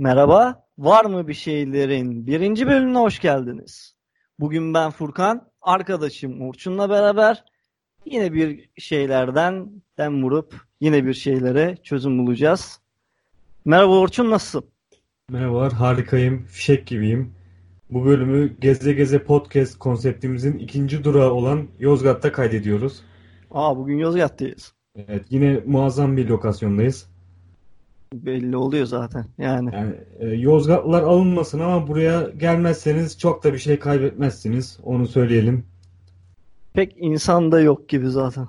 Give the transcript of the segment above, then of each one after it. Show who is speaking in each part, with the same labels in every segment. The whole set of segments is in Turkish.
Speaker 1: Merhaba, Var mı bir şeylerin birinci bölümüne hoş geldiniz. Bugün ben Furkan, arkadaşım Orçun'la beraber yine bir şeylerden dem vurup yine bir şeylere çözüm bulacağız. Merhaba Orçun, nasılsın?
Speaker 2: Merhabalar, harikayım, fişek gibiyim. Bu bölümü Geze Geze Podcast konseptimizin ikinci durağı olan Yozgat'ta kaydediyoruz.
Speaker 1: Aa, bugün Yozgat'tayız.
Speaker 2: Evet, yine muazzam bir lokasyondayız.
Speaker 1: Belli oluyor zaten yani.
Speaker 2: Yani e, Yozgatlılar alınmasın ama buraya gelmezseniz çok da bir şey kaybetmezsiniz. Onu söyleyelim.
Speaker 1: Pek insan da yok gibi zaten.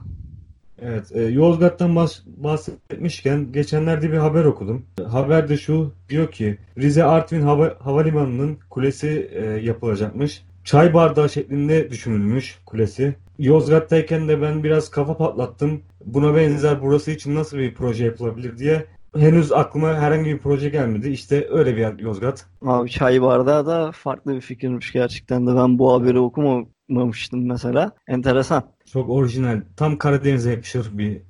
Speaker 2: Evet, e, Yozgat'tan bahs- bahsetmişken geçenlerde bir haber okudum. Haber de şu, diyor ki Rize Artvin Hava- Havalimanı'nın kulesi e, yapılacakmış. Çay bardağı şeklinde düşünülmüş kulesi. Yozgat'tayken de ben biraz kafa patlattım. Buna benzer burası için nasıl bir proje yapılabilir diye. Henüz aklıma herhangi bir proje gelmedi. İşte öyle bir yer Yozgat.
Speaker 1: Abi çay bardağı da farklı bir fikirmiş gerçekten de. Ben bu haberi okumamıştım mesela. Enteresan.
Speaker 2: Çok orijinal. Tam Karadeniz'e yakışır bir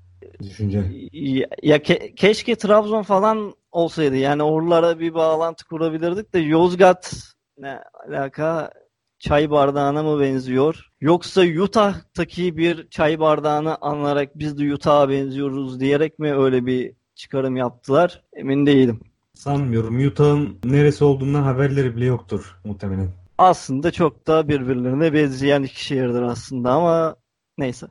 Speaker 2: düşünce.
Speaker 1: Ya, ya ke- keşke Trabzon falan olsaydı. Yani oralara bir bağlantı kurabilirdik de Yozgat ne alaka çay bardağına mı benziyor? Yoksa Utah'taki bir çay bardağını anlarak biz de Utah'a benziyoruz diyerek mi öyle bir çıkarım yaptılar? Emin değilim.
Speaker 2: Sanmıyorum. Utah'ın neresi olduğundan haberleri bile yoktur muhtemelen.
Speaker 1: Aslında çok da birbirlerine benzeyen iki şehirdir aslında ama neyse.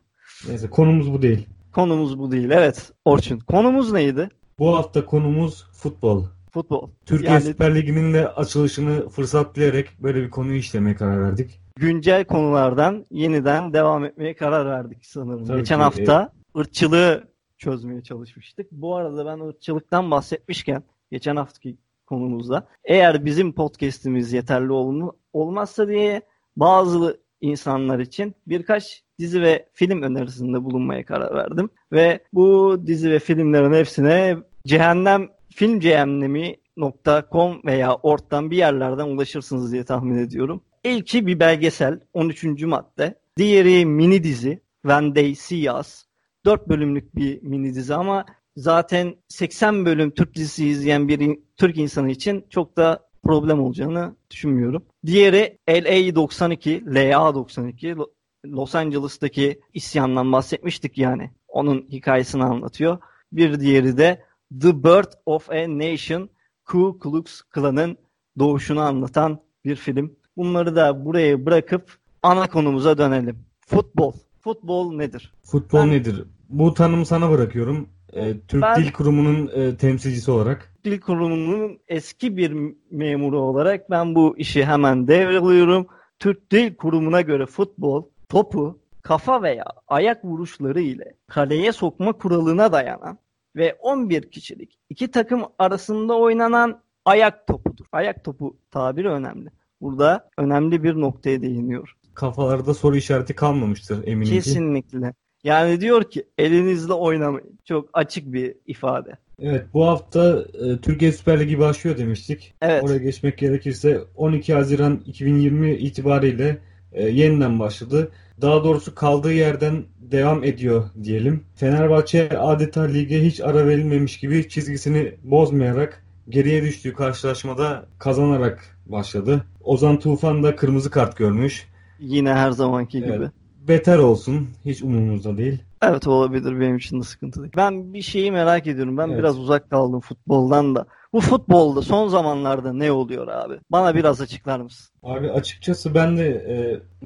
Speaker 2: Neyse konumuz bu değil.
Speaker 1: Konumuz bu değil. Evet Orçun. Konumuz neydi?
Speaker 2: Bu hafta konumuz futbol.
Speaker 1: Futbol.
Speaker 2: Türkiye
Speaker 1: Yani
Speaker 2: Süper Ligi'nin de açılışını fırsat bilerek böyle bir konuyu işlemeye karar verdik.
Speaker 1: güncel konulardan yeniden devam etmeye karar verdik sanırım.
Speaker 2: Tabii
Speaker 1: Geçen
Speaker 2: ki,
Speaker 1: hafta ırkçılığı çözmeye çalışmıştık. Bu arada ben ırkçılıktan bahsetmişken geçen haftaki konumuzda eğer bizim podcast'imiz yeterli olma- olmazsa diye bazı insanlar için birkaç dizi ve film önerisinde bulunmaya karar verdim. Ve bu dizi ve filmlerin hepsine cehennem film cehennemi.com veya ortadan bir yerlerden ulaşırsınız diye tahmin ediyorum. İlki bir belgesel 13. madde. Diğeri mini dizi When They See Us. 4 bölümlük bir mini dizi ama zaten 80 bölüm Türk dizisi izleyen bir Türk insanı için çok da problem olacağını düşünmüyorum. Diğeri LA 92, LA 92, Lo- Los Angeles'taki isyandan bahsetmiştik yani. Onun hikayesini anlatıyor. Bir diğeri de The Birth of a Nation, Ku Klux Klan'ın doğuşunu anlatan bir film. Bunları da buraya bırakıp ana konumuza dönelim. Futbol. Futbol nedir?
Speaker 2: Futbol
Speaker 1: Ben-
Speaker 2: nedir? Bu tanımı sana bırakıyorum. Ee, Türk
Speaker 1: Ben-
Speaker 2: Dil Kurumu'nun e, temsilcisi olarak.
Speaker 1: Dil Kurumu'nun eski bir memuru olarak ben bu işi hemen devralıyorum. Türk Dil Kurumu'na göre futbol topu kafa veya ayak vuruşları ile kaleye sokma kuralına dayanan ve 11 kişilik iki takım arasında oynanan ayak topudur. Ayak topu tabiri önemli. Burada önemli bir noktaya değiniyor.
Speaker 2: Kafalarda soru işareti kalmamıştır eminim ki.
Speaker 1: Kesinlikle. Yani diyor ki elinizle oynamayın. Çok açık bir ifade.
Speaker 2: Evet bu hafta e, Türkiye Süper Ligi başlıyor demiştik.
Speaker 1: Evet.
Speaker 2: Oraya geçmek gerekirse 12 Haziran 2020 itibariyle e, yeniden başladı. Daha doğrusu kaldığı yerden devam ediyor diyelim. Fenerbahçe adeta lige hiç ara verilmemiş gibi çizgisini bozmayarak geriye düştüğü karşılaşmada kazanarak başladı. Ozan Tufan da kırmızı kart görmüş.
Speaker 1: Yine her zamanki gibi.
Speaker 2: Evet. Beter olsun. Hiç umurumuzda değil.
Speaker 1: Evet olabilir benim için de sıkıntı değil. Ben bir şeyi merak ediyorum. Ben
Speaker 2: Evet.
Speaker 1: biraz uzak kaldım futboldan da. Bu futbolda son zamanlarda ne oluyor abi? Bana biraz açıklar mısın?
Speaker 2: Abi açıkçası ben de e,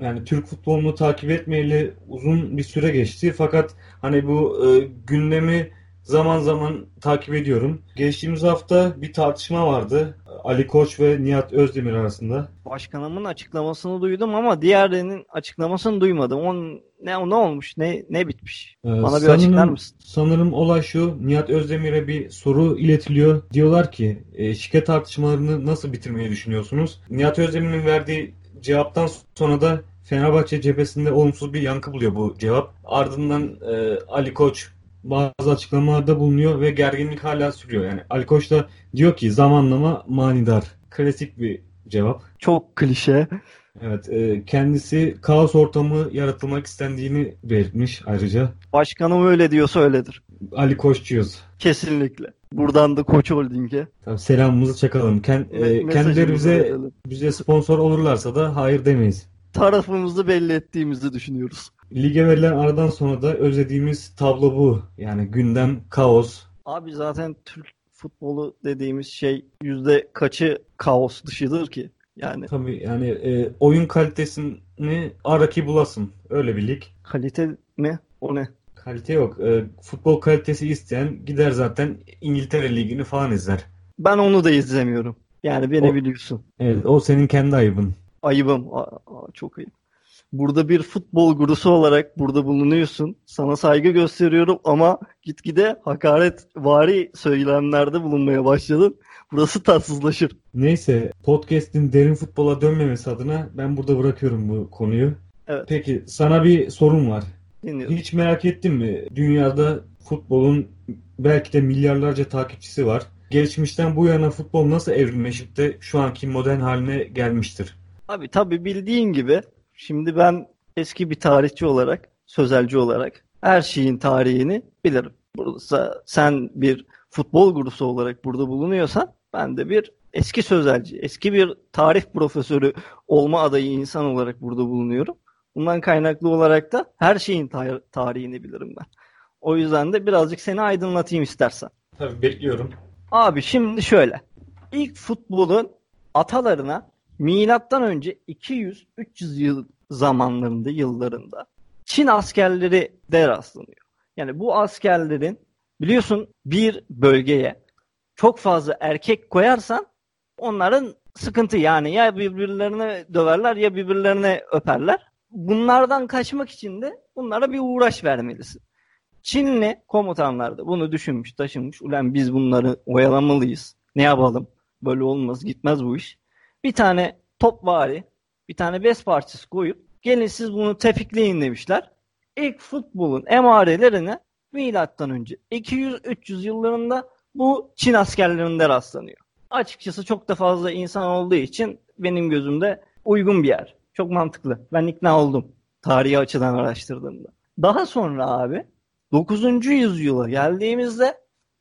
Speaker 2: yani Türk futbolunu takip etmeyeli uzun bir süre geçti. Fakat hani bu e, gündemi zaman zaman takip ediyorum. Geçtiğimiz hafta bir tartışma vardı. Ali Koç ve Nihat Özdemir arasında.
Speaker 1: Başkanımın açıklamasını duydum ama diğerlerinin açıklamasını duymadım. On ne ne olmuş? Ne ne bitmiş?
Speaker 2: Ee,
Speaker 1: Bana bir
Speaker 2: sanırım-
Speaker 1: açıklar mısın?
Speaker 2: Sanırım olay şu. Nihat Özdemir'e bir soru iletiliyor. Diyorlar ki e, şike tartışmalarını nasıl bitirmeyi düşünüyorsunuz? Nihat Özdemir'in verdiği cevaptan sonra da Fenerbahçe cephesinde olumsuz bir yankı buluyor bu cevap. Ardından e, Ali Koç bazı açıklamalarda bulunuyor ve gerginlik hala sürüyor. Yani Ali Koç da diyor ki zamanlama manidar. Klasik bir cevap.
Speaker 1: Çok klişe.
Speaker 2: Evet, e, kendisi kaos ortamı yaratılmak istendiğini belirtmiş ayrıca.
Speaker 1: Başkanım öyle diyorsa öyledir.
Speaker 2: Ali Koççuyuz.
Speaker 1: Kesinlikle. Buradan da Koç Holding'e
Speaker 2: Tamam, selamımızı çakalım. Ken,
Speaker 1: me-
Speaker 2: e, kendileri bize
Speaker 1: verelim.
Speaker 2: bize sponsor olurlarsa da hayır demeyiz.
Speaker 1: Tarafımızı belli ettiğimizi düşünüyoruz.
Speaker 2: Lige verilen aradan sonra da özlediğimiz tablo bu. Yani gündem, kaos.
Speaker 1: Abi zaten Türk futbolu dediğimiz şey yüzde kaçı kaos dışıdır ki? Yani
Speaker 2: Tabii yani e, oyun kalitesini ara ki bulasın. Öyle bir lig.
Speaker 1: kalite ne? O ne?
Speaker 2: Kalite yok. E, futbol kalitesi isteyen gider zaten İngiltere Ligi'ni falan izler.
Speaker 1: Ben onu da izlemiyorum. Yani beni
Speaker 2: O-
Speaker 1: biliyorsun.
Speaker 2: Evet, o senin kendi ayıbın.
Speaker 1: Ayıbım. Aa, aa, çok ayıp. Burada bir futbol gurusu olarak burada bulunuyorsun. Sana saygı gösteriyorum ama gitgide hakaret vari söylemlerde bulunmaya başladın. Burası tatsızlaşır.
Speaker 2: Neyse, podcast'in derin futbola dönmemesi adına ben burada bırakıyorum bu konuyu.
Speaker 1: Evet.
Speaker 2: Peki, sana bir sorum var.
Speaker 1: Dinliyorum.
Speaker 2: Hiç merak ettin mi? Dünyada futbolun belki de milyarlarca takipçisi var. Geçmişten bu yana futbol nasıl evrimleşip de şu anki modern haline gelmiştir?
Speaker 1: Abi tabii bildiğin gibi şimdi ben eski bir tarihçi olarak, sözelci olarak her şeyin tarihini bilirim. Burada sen bir futbol gurusu olarak burada bulunuyorsan ben de bir eski sözelci, eski bir tarih profesörü olma adayı insan olarak burada bulunuyorum. Bundan kaynaklı olarak da her şeyin tar- tarihini bilirim ben. O yüzden de birazcık seni aydınlatayım istersen.
Speaker 2: Tabii bekliyorum.
Speaker 1: Abi şimdi şöyle. İlk futbolun atalarına milattan önce 200-300 yıl zamanlarında, yıllarında Çin askerleri de rastlanıyor. Yani bu askerlerin biliyorsun bir bölgeye çok fazla erkek koyarsan onların sıkıntı yani ya birbirlerine döverler ya birbirlerine öperler. Bunlardan kaçmak için de bunlara bir uğraş vermelisin. Çinli komutanlar da bunu düşünmüş, taşınmış. Ulan biz bunları oyalamalıyız. Ne yapalım? Böyle olmaz, gitmez bu iş. Bir tane top vari, bir tane bez parçası koyup gelin siz bunu tepikleyin demişler. İlk futbolun emarelerini milattan önce 200-300 yıllarında bu Çin askerlerinde rastlanıyor. Açıkçası çok da fazla insan olduğu için benim gözümde uygun bir yer. Çok mantıklı. Ben ikna oldum tarihi açıdan araştırdığımda. Daha sonra abi 9. yüzyıla geldiğimizde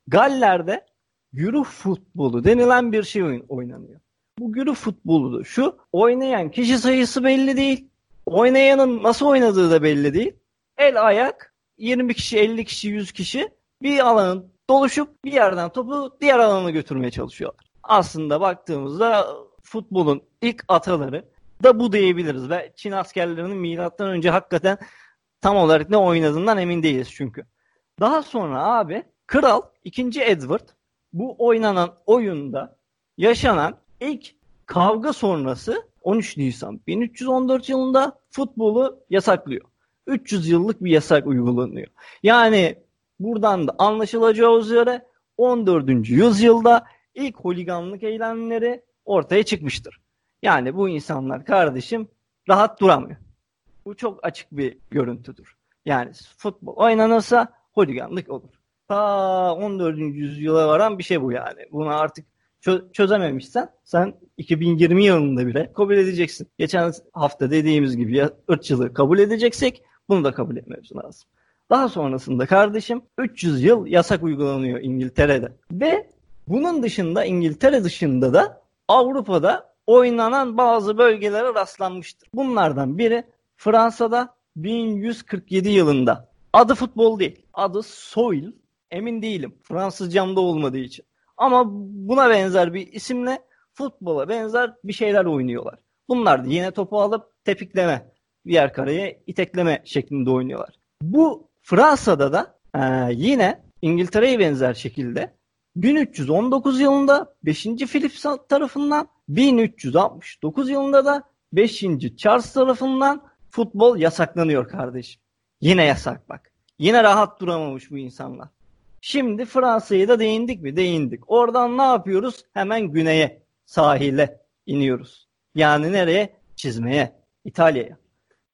Speaker 1: Galler'de yürü futbolu denilen bir şey oynanıyor. Bu yürü futbolu şu oynayan kişi sayısı belli değil. Oynayanın nasıl oynadığı da belli değil. El ayak 20 kişi 50 kişi 100 kişi bir alanın doluşup bir yerden topu diğer alana götürmeye çalışıyorlar. Aslında baktığımızda futbolun ilk ataları da bu diyebiliriz ve Çin askerlerinin milattan önce hakikaten tam olarak ne oynadığından emin değiliz çünkü. Daha sonra abi Kral 2. Edward bu oynanan oyunda yaşanan ilk kavga sonrası 13 Nisan 1314 yılında futbolu yasaklıyor. 300 yıllık bir yasak uygulanıyor. Yani buradan da anlaşılacağı üzere 14. yüzyılda ilk holiganlık eylemleri ortaya çıkmıştır. Yani bu insanlar kardeşim rahat duramıyor. Bu çok açık bir görüntüdür. Yani futbol oynanırsa holiganlık olur. Ta 14. yüzyıla varan bir şey bu yani. Bunu artık çö- çözememişsen sen 2020 yılında bile kabul edeceksin. Geçen hafta dediğimiz gibi ya ırkçılığı kabul edeceksek bunu da kabul etmemiz lazım. Daha sonrasında kardeşim 300 yıl yasak uygulanıyor İngiltere'de. Ve bunun dışında İngiltere dışında da Avrupa'da oynanan bazı bölgelere rastlanmıştır. Bunlardan biri Fransa'da 1147 yılında. Adı futbol değil. Adı soil. Emin değilim. Fransızcamda olmadığı için. Ama buna benzer bir isimle futbola benzer bir şeyler oynuyorlar. Bunlar da yine topu alıp tepikleme, diğer kareye itekleme şeklinde oynuyorlar. Bu Fransa'da da e, yine İngiltere'ye benzer şekilde 1319 yılında 5. Philip tarafından 1369 yılında da 5. Charles tarafından futbol yasaklanıyor kardeşim. Yine yasak bak. Yine rahat duramamış bu insanlar. Şimdi Fransa'ya da değindik mi? Değindik. Oradan ne yapıyoruz? Hemen güneye, sahile iniyoruz. Yani nereye? Çizmeye, İtalya'ya.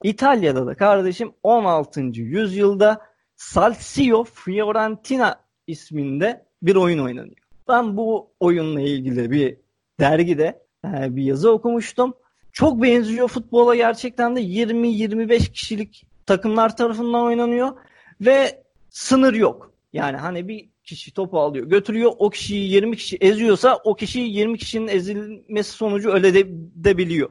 Speaker 1: İtalya'da da kardeşim 16. yüzyılda Salsio Fiorentina isminde bir oyun oynanıyor. Ben bu oyunla ilgili bir dergide e, bir yazı okumuştum. Çok benziyor futbola gerçekten de 20-25 kişilik takımlar tarafından oynanıyor ve sınır yok. Yani hani bir kişi topu alıyor, götürüyor. O kişiyi 20 kişi eziyorsa o kişi 20 kişinin ezilmesi sonucu öyle de, de biliyor.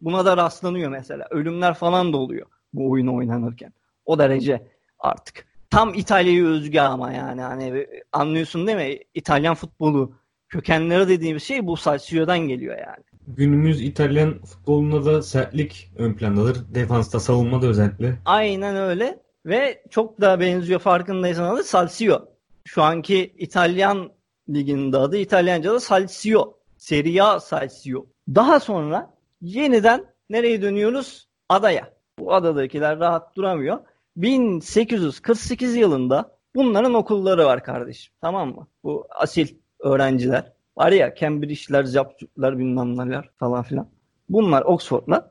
Speaker 1: Buna da rastlanıyor mesela. Ölümler falan da oluyor bu oyunu oynanırken. O derece artık. Tam İtalya'yı özgü ama yani hani anlıyorsun değil mi? İtalyan futbolu kökenleri dediğimiz şey bu Salsio'dan geliyor yani.
Speaker 2: Günümüz İtalyan futbolunda da sertlik ön plandadır. Defansta, savunmada özellikle.
Speaker 1: Aynen öyle. Ve çok daha benziyor farkındaysan adı Salsio. Şu anki İtalyan liginin adı İtalyanca'da Salsio. Serie A Salsio. Daha sonra yeniden nereye dönüyoruz? Adaya. Bu adadakiler rahat duramıyor. 1848 yılında bunların okulları var kardeşim. Tamam mı? Bu asil öğrenciler. Var ya Cambridge'ler, Japsutlar bilmem neler falan filan. Bunlar Oxford'lar.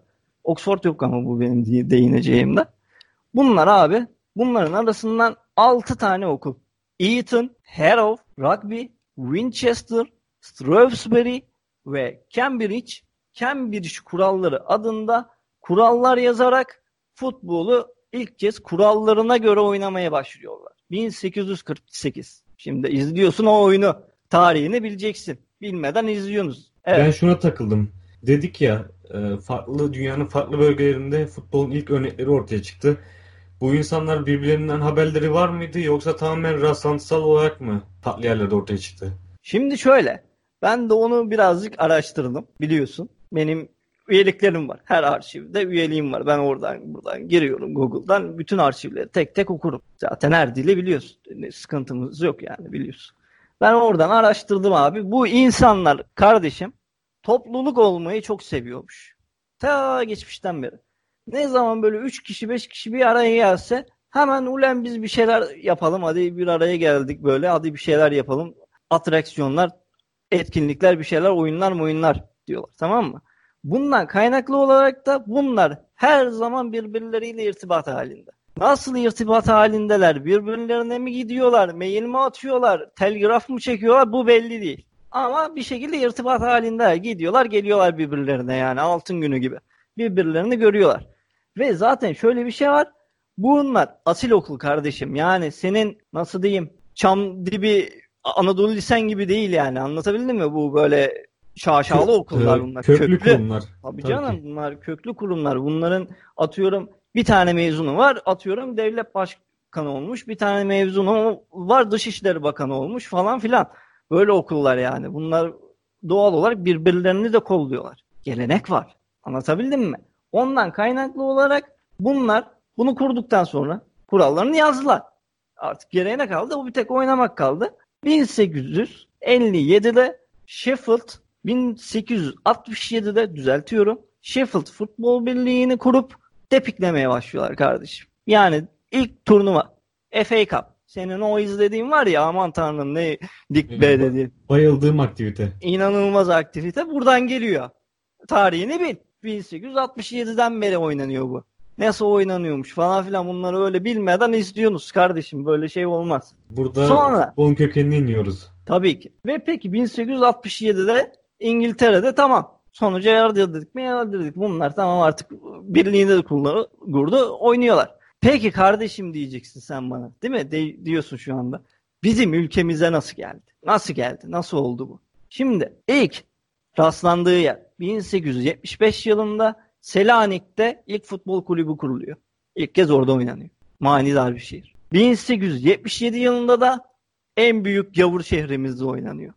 Speaker 1: Oxford yok ama bu benim değineceğimde. Bunlar abi bunların arasından 6 tane okul. Eton, Harrow, Rugby, Winchester, Shrewsbury ve Cambridge Cambridge kuralları adında kurallar yazarak futbolu ilk kez kurallarına göre oynamaya başlıyorlar. 1848. Şimdi izliyorsun o oyunu. Tarihini bileceksin. Bilmeden izliyorsunuz.
Speaker 2: Evet. Ben şuna takıldım. Dedik ya e, farklı dünyanın farklı bölgelerinde futbolun ilk örnekleri ortaya çıktı. Bu insanlar birbirlerinden haberleri var mıydı yoksa tamamen rastlantısal olarak mı farklı yerlerde ortaya çıktı?
Speaker 1: Şimdi şöyle. Ben de onu birazcık araştırdım biliyorsun. Benim üyeliklerim var. Her arşivde üyeliğim var. Ben oradan buradan giriyorum Google'dan. Bütün arşivleri tek tek okurum. Zaten her dili biliyorsun. Sıkıntımız yok yani biliyorsun. Ben oradan araştırdım abi. Bu insanlar kardeşim topluluk olmayı çok seviyormuş. Ta geçmişten beri. Ne zaman böyle 3 kişi 5 kişi bir araya gelse hemen ulen biz bir şeyler yapalım. Hadi bir araya geldik böyle. Hadi bir şeyler yapalım. Atraksiyonlar, etkinlikler, bir şeyler, oyunlar oyunlar diyorlar. Tamam mı? Bundan kaynaklı olarak da bunlar her zaman birbirleriyle irtibat halinde. Nasıl irtibat halindeler? Birbirlerine mi gidiyorlar? Mail mi atıyorlar? Telgraf mı çekiyorlar? Bu belli değil. Ama bir şekilde irtibat halinde gidiyorlar geliyorlar birbirlerine yani altın günü gibi. Birbirlerini görüyorlar. Ve zaten şöyle bir şey var. Bunlar asil okul kardeşim. Yani senin nasıl diyeyim çam dibi Anadolu Lisen gibi değil yani. Anlatabildim mi? Bu böyle şaşalı okullar bunlar.
Speaker 2: Köklü, köklü kurumlar.
Speaker 1: Tabii, Tabii canım ki. bunlar köklü kurumlar. Bunların atıyorum bir tane mezunu var. Atıyorum devlet başkanı olmuş. Bir tane mezunu var Dışişleri Bakanı olmuş falan filan. Böyle okullar yani. Bunlar doğal olarak birbirlerini de kolluyorlar. Gelenek var. Anlatabildim mi? Ondan kaynaklı olarak bunlar bunu kurduktan sonra kurallarını yazdılar. Artık geriye ne kaldı? O bir tek oynamak kaldı. 1857'de Sheffield 1867'de düzeltiyorum. Sheffield Futbol Birliği'ni kurup tepiklemeye başlıyorlar kardeşim. Yani ilk turnuva FA Cup. Senin o izlediğin var ya aman tanrım ne dik be dediğin.
Speaker 2: Bayıldığım aktivite.
Speaker 1: İnanılmaz aktivite buradan geliyor. Tarihini bil. 1867'den beri oynanıyor bu. Nasıl oynanıyormuş falan filan bunları öyle bilmeden izliyorsunuz kardeşim. Böyle şey olmaz.
Speaker 2: Burada Sonra, futbolun kökenini iniyoruz.
Speaker 1: Tabii ki. Ve peki 1867'de İngiltere'de tamam. Sonuca yardırdık mı yardırdık. Bunlar tamam artık birliğinde de kurdu oynuyorlar. Peki kardeşim diyeceksin sen bana. Değil mi? De- diyorsun şu anda. Bizim ülkemize nasıl geldi? Nasıl geldi? Nasıl oldu bu? Şimdi ilk rastlandığı yer 1875 yılında Selanik'te ilk futbol kulübü kuruluyor. İlk kez orada oynanıyor. Manidar bir şehir. 1877 yılında da en büyük gavur şehrimizde oynanıyor.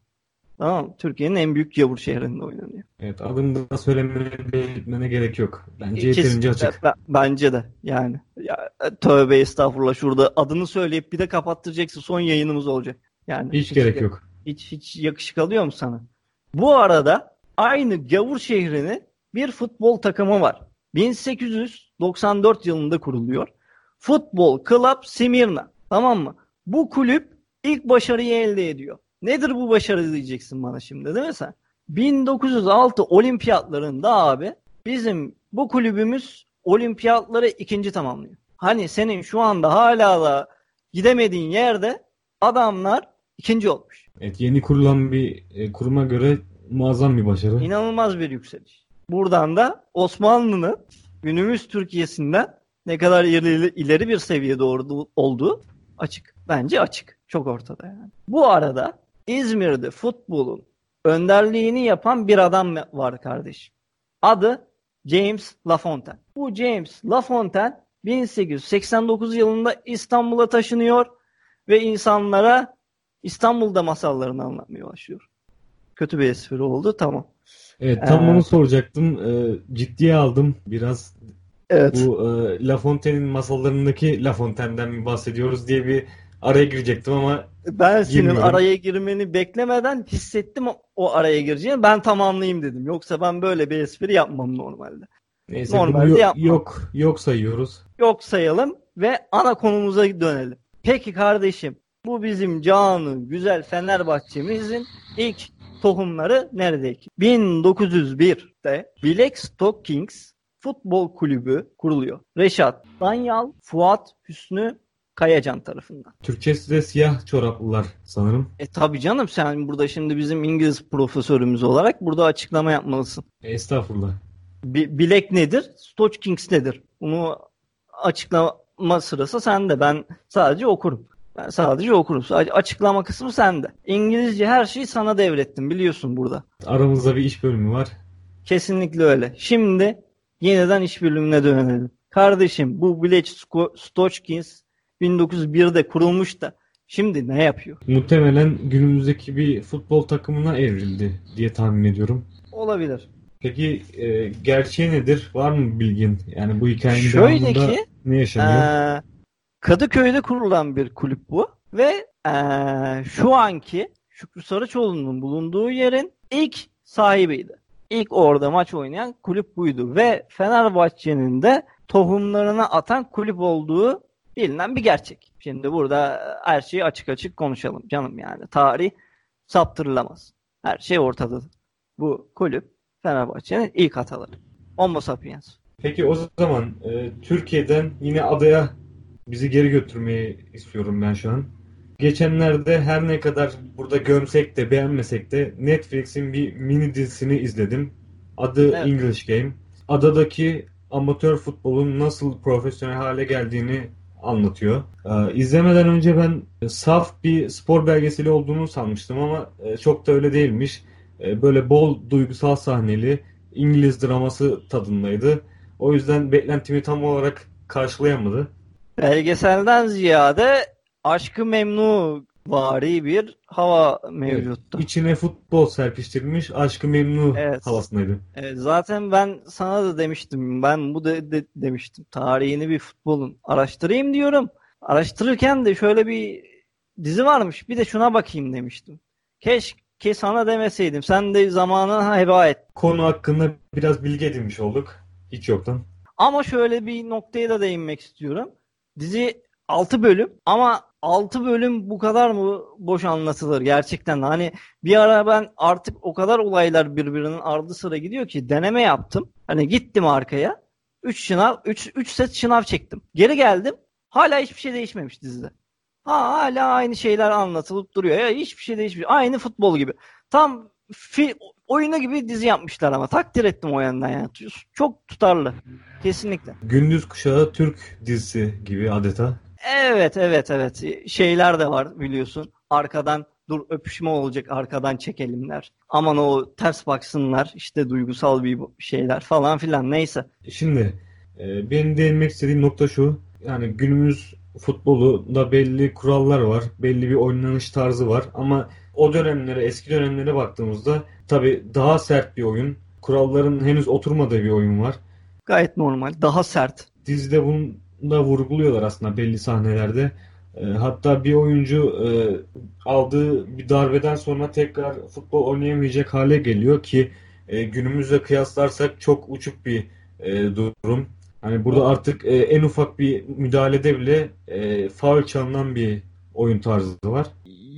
Speaker 1: Tamam Türkiye'nin en büyük gavur şehrinde oynanıyor.
Speaker 2: Evet adını da söylemene belirtmene gerek yok. Bence yeterince açık.
Speaker 1: bence de yani. Ya, tövbe estağfurullah şurada adını söyleyip bir de kapattıracaksın son yayınımız olacak. Yani
Speaker 2: hiç, hiç gerek yok.
Speaker 1: Hiç hiç yakışık alıyor mu sana? Bu arada aynı gavur şehrinin bir futbol takımı var. 1894 yılında kuruluyor. Futbol Club Simirna. Tamam mı? Bu kulüp ilk başarıyı elde ediyor. Nedir bu başarı diyeceksin bana şimdi değil mi sen? 1906 olimpiyatlarında abi bizim bu kulübümüz olimpiyatları ikinci tamamlıyor. Hani senin şu anda hala da gidemediğin yerde adamlar ikinci olmuş.
Speaker 2: Evet yeni kurulan bir e, kuruma göre muazzam bir başarı.
Speaker 1: İnanılmaz bir yükseliş. Buradan da Osmanlı'nın günümüz Türkiye'sinden ne kadar ileri, ileri bir seviyede olduğu açık. bence açık. Çok ortada yani. Bu arada İzmir'de futbolun önderliğini yapan bir adam var kardeşim. Adı James Lafontaine. Bu James Lafontaine 1889 yılında İstanbul'a taşınıyor ve insanlara İstanbul'da masallarını anlatmaya başlıyor. Kötü bir espri oldu tamam.
Speaker 2: Evet tam
Speaker 1: Ee,
Speaker 2: onu soracaktım. Ee, ciddiye aldım biraz.
Speaker 1: Evet.
Speaker 2: Bu e, La Fontaine'in masallarındaki La Fontaine'den mi bahsediyoruz diye bir araya girecektim ama
Speaker 1: Ben senin araya girmeni beklemeden hissettim o- araya gireceğini. Ben tamamlayayım dedim. Yoksa ben böyle bir espri yapmam normalde.
Speaker 2: neyse
Speaker 1: Normalde
Speaker 2: yo-
Speaker 1: yapmam.
Speaker 2: yok yok sayıyoruz.
Speaker 1: Yok sayalım ve ana konumuza dönelim. Peki kardeşim bu bizim canı güzel Fenerbahçe'mizin ilk tohumları neredeki? 1901'de Blackstock Kings Futbol Kulübü kuruluyor. Reşat Danyal, Fuat Hüsnü Kayacan tarafından.
Speaker 2: Türkçesi de siyah çoraplılar sanırım.
Speaker 1: E tabi canım sen burada şimdi bizim İngiliz profesörümüz olarak burada açıklama yapmalısın.
Speaker 2: Estağfurullah.
Speaker 1: Bi- Bilek nedir? Stoch Kings nedir? Bunu açıklama sırası sende. Ben sadece okurum. Ben sadece okurum. Sadece açıklama kısmı sende. İngilizce her şeyi sana devrettim biliyorsun burada.
Speaker 2: Aramızda bir iş bölümü var.
Speaker 1: Kesinlikle öyle. Şimdi yeniden iş bölümüne dönelim. Kardeşim bu Village Stoch Kings 1901'de kurulmuş da şimdi ne yapıyor?
Speaker 2: Muhtemelen günümüzdeki bir futbol takımına evrildi diye tahmin ediyorum.
Speaker 1: Olabilir.
Speaker 2: Peki e, gerçeği nedir? Var mı bilgin? Yani bu hikayenin
Speaker 1: Şöyle
Speaker 2: devamında
Speaker 1: ki
Speaker 2: ne yaşanıyor?
Speaker 1: Ee, Kadıköy'de kurulan bir kulüp bu ve ee, şu anki Şükrü Saraçoğlu'nun bulunduğu yerin ilk sahibiydi. İlk orada maç oynayan kulüp buydu ve Fenerbahçe'nin de tohumlarını atan kulüp olduğu bilinen bir gerçek. Şimdi burada her şeyi açık açık konuşalım canım yani. Tarih saptırılamaz. Her şey ortada. Bu kulüp Fenerbahçe'nin ilk ataları. Homo sapiens.
Speaker 2: Peki o zaman e, Türkiye'den yine adaya bizi geri götürmeyi istiyorum ben şu an. Geçenlerde her ne kadar burada gömsek de beğenmesek de Netflix'in bir mini dizisini izledim. Adı
Speaker 1: Evet.
Speaker 2: English Game. Adadaki amatör futbolun nasıl profesyonel hale geldiğini anlatıyor. Ee, izlemeden önce ben e, saf bir spor belgeseli olduğunu sanmıştım ama e, çok da öyle değilmiş. E, böyle bol duygusal sahneli İngiliz draması tadındaydı. O yüzden beklentimi tam olarak karşılayamadı.
Speaker 1: Belgeselden ziyade aşkı memnu vari bir hava mevcuttu.
Speaker 2: İçine futbol serpiştirilmiş aşkı memnu
Speaker 1: Evet.
Speaker 2: havasındaydı.
Speaker 1: Evet, zaten ben sana da demiştim. Ben bu de, de- demiştim. Tarihini bir futbolun araştırayım diyorum. Araştırırken de şöyle bir dizi varmış. Bir de şuna bakayım demiştim. Keşke sana demeseydim. Sen de zamanını heba et.
Speaker 2: Konu hakkında biraz bilgi edinmiş olduk. Hiç yoktan.
Speaker 1: Ama şöyle bir noktaya da değinmek istiyorum. Dizi 6 bölüm ama 6 bölüm bu kadar mı boş anlatılır gerçekten? Hani bir ara ben artık o kadar olaylar birbirinin ardı sıra gidiyor ki deneme yaptım. Hani gittim arkaya. 3 şınav 3 3 set şınav çektim. Geri geldim. Hala hiçbir şey değişmemiş dizide. Ha, hala aynı şeyler anlatılıp duruyor. Ya hiçbir şey değişmiyor. Aynı futbol gibi. Tam fi, oyunu gibi dizi yapmışlar ama takdir ettim o yandan yani. Çok tutarlı. Kesinlikle.
Speaker 2: Gündüz Kuşağı Türk dizisi gibi adeta.
Speaker 1: Evet evet evet şeyler de var biliyorsun. Arkadan dur öpüşme olacak arkadan çekelimler. Aman o ters baksınlar işte duygusal bir şeyler falan filan neyse.
Speaker 2: Şimdi e, benim değinmek istediğim nokta şu. Yani günümüz futbolunda belli kurallar var. Belli bir oynanış tarzı var. Ama o dönemlere, eski dönemlere baktığımızda tabii daha sert bir oyun. Kuralların henüz oturmadığı bir oyun var.
Speaker 1: Gayet normal daha sert.
Speaker 2: Dizide bunu da vurguluyorlar aslında belli sahnelerde. E, hatta bir oyuncu e, aldığı bir darbeden sonra tekrar futbol oynayamayacak hale geliyor ki e, günümüzle kıyaslarsak çok uçuk bir e, durum. Hani burada artık en ufak bir müdahalede bile faul çalınan bir oyun tarzı var.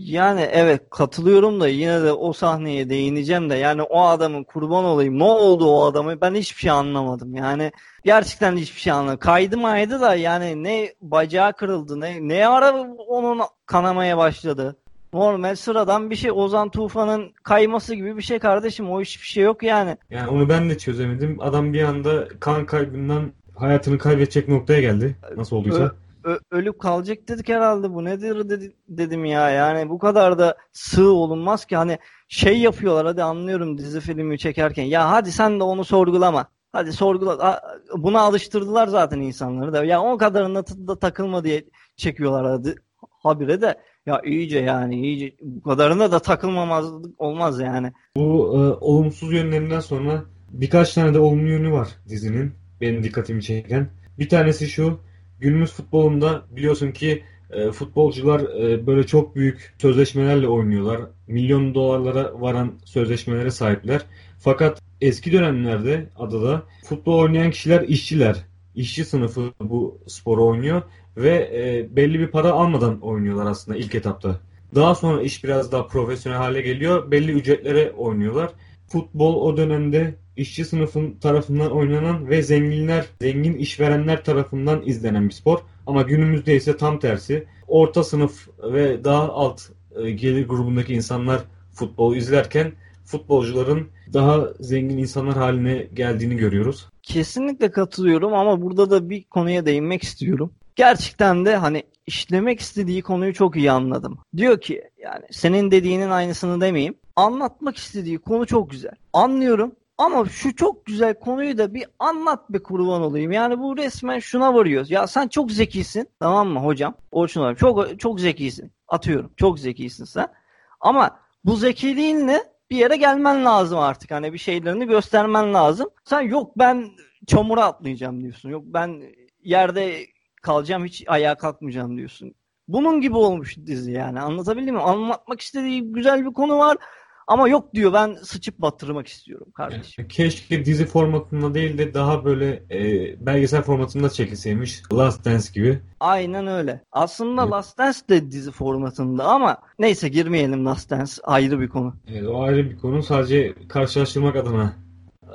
Speaker 1: Yani evet katılıyorum da yine de o sahneye değineceğim de yani o adamın kurban olayım ne oldu o adamı ben hiçbir şey anlamadım yani gerçekten hiçbir şey anlamadım kaydı maydı da yani ne bacağı kırıldı ne ne ara onun kanamaya başladı normal sıradan bir şey Ozan Tufan'ın kayması gibi bir şey kardeşim o hiçbir şey yok yani
Speaker 2: Yani onu ben de çözemedim. Adam bir anda kan kaybından hayatını kaybedecek noktaya geldi. Nasıl olduysa.
Speaker 1: ö- ölüp kalacak dedik herhalde bu. Nedir dedi, dedim ya. Yani bu kadar da sığ olunmaz ki. Hani şey yapıyorlar hadi anlıyorum dizi filmi çekerken. Ya hadi sen de onu sorgulama. Hadi sorgula buna alıştırdılar zaten insanları da. Ya o kadarına da takılma diye çekiyorlar hadi habire de. Ya iyice yani iyice bu kadarına da takılmamazlık olmaz yani.
Speaker 2: Bu e, olumsuz yönlerinden sonra birkaç tane de olumlu yönü var dizinin benim dikkatimi çeken. Bir tanesi şu günümüz futbolunda biliyorsun ki e, futbolcular e, böyle çok büyük sözleşmelerle oynuyorlar. Milyon dolarlara varan sözleşmelere sahipler. Fakat eski dönemlerde adada futbol oynayan kişiler işçiler. İşçi sınıfı bu sporu oynuyor ve e, belli bir para almadan oynuyorlar aslında ilk etapta. Daha sonra iş biraz daha profesyonel hale geliyor. Belli ücretlere oynuyorlar. Futbol o dönemde işçi sınıfın tarafından oynanan ve zenginler, zengin işverenler tarafından izlenen bir spor. Ama günümüzde ise tam tersi. Orta sınıf ve daha alt e, gelir grubundaki insanlar futbol izlerken futbolcuların daha zengin insanlar haline geldiğini görüyoruz.
Speaker 1: Kesinlikle katılıyorum ama burada da bir konuya değinmek istiyorum. Gerçekten de hani işlemek istediği konuyu çok iyi anladım. Diyor ki yani senin dediğinin aynısını demeyeyim. Anlatmak istediği konu çok güzel. Anlıyorum ama şu çok güzel konuyu da bir anlat be kurban olayım. Yani bu resmen şuna varıyoruz. Ya sen çok zekisin tamam mı hocam? Orçun abi çok çok zekisin. Atıyorum çok zekisin sen. Ama bu zekiliğinle bir yere gelmen lazım artık. Hani bir şeylerini göstermen lazım. Sen yok ben çamura atlayacağım diyorsun. Yok ben yerde kalacağım hiç ayağa kalkmayacağım diyorsun. Bunun gibi olmuş dizi yani anlatabildim mi? Anlatmak istediği güzel bir konu var ama yok diyor ben sıçıp batırmak istiyorum kardeşim.
Speaker 2: Keşke dizi formatında değil de daha böyle e, belgesel formatında çekilseymiş. Last Dance gibi.
Speaker 1: Aynen öyle. Aslında evet. Last Dance de dizi formatında ama neyse girmeyelim Last Dance ayrı bir konu.
Speaker 2: Evet, o ayrı bir konu sadece karşılaştırmak adına.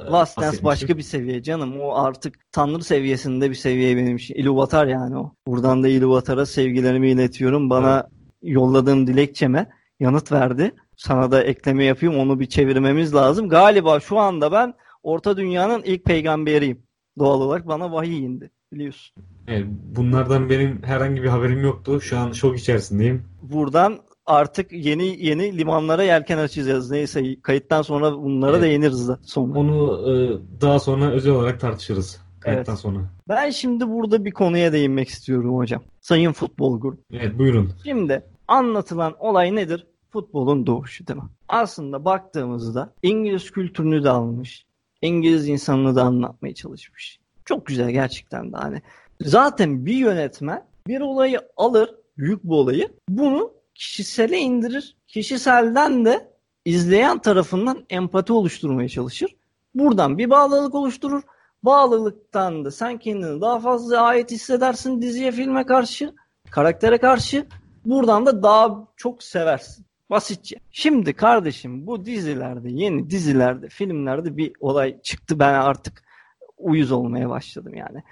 Speaker 1: E, Last Dance başka bir seviye canım. O artık tanrı seviyesinde bir seviye benim için. İluvatar yani o. Buradan da İluvatar'a sevgilerimi iletiyorum. Bana evet. yolladığım dilekçeme yanıt verdi sana da ekleme yapayım onu bir çevirmemiz lazım. Galiba şu anda ben Orta Dünya'nın ilk peygamberiyim. Doğal olarak bana vahiy indi biliyorsun.
Speaker 2: Evet, bunlardan benim herhangi bir haberim yoktu. Şu an şok içerisindeyim.
Speaker 1: Buradan artık yeni yeni limanlara yelken açacağız. Neyse kayıttan sonra bunlara evet. değiniriz da sonra.
Speaker 2: Onu e, daha sonra özel olarak tartışırız. Kayıttan evet. sonra.
Speaker 1: Ben şimdi burada bir konuya değinmek istiyorum hocam. Sayın futbol grubu.
Speaker 2: Evet buyurun.
Speaker 1: Şimdi anlatılan olay nedir? Futbolun doğuşu değil mi? Aslında baktığımızda İngiliz kültürünü de almış. İngiliz insanını da anlatmaya çalışmış. Çok güzel gerçekten de hani. Zaten bir yönetmen bir olayı alır, büyük bir olayı, bunu kişisele indirir. Kişiselden de izleyen tarafından empati oluşturmaya çalışır. Buradan bir bağlılık oluşturur. Bağlılıktan da sen kendini daha fazla ait hissedersin diziye, filme karşı, karaktere karşı. Buradan da daha çok seversin. Basitçe. Şimdi kardeşim bu dizilerde, yeni dizilerde, filmlerde bir olay çıktı. Ben artık uyuz olmaya başladım yani.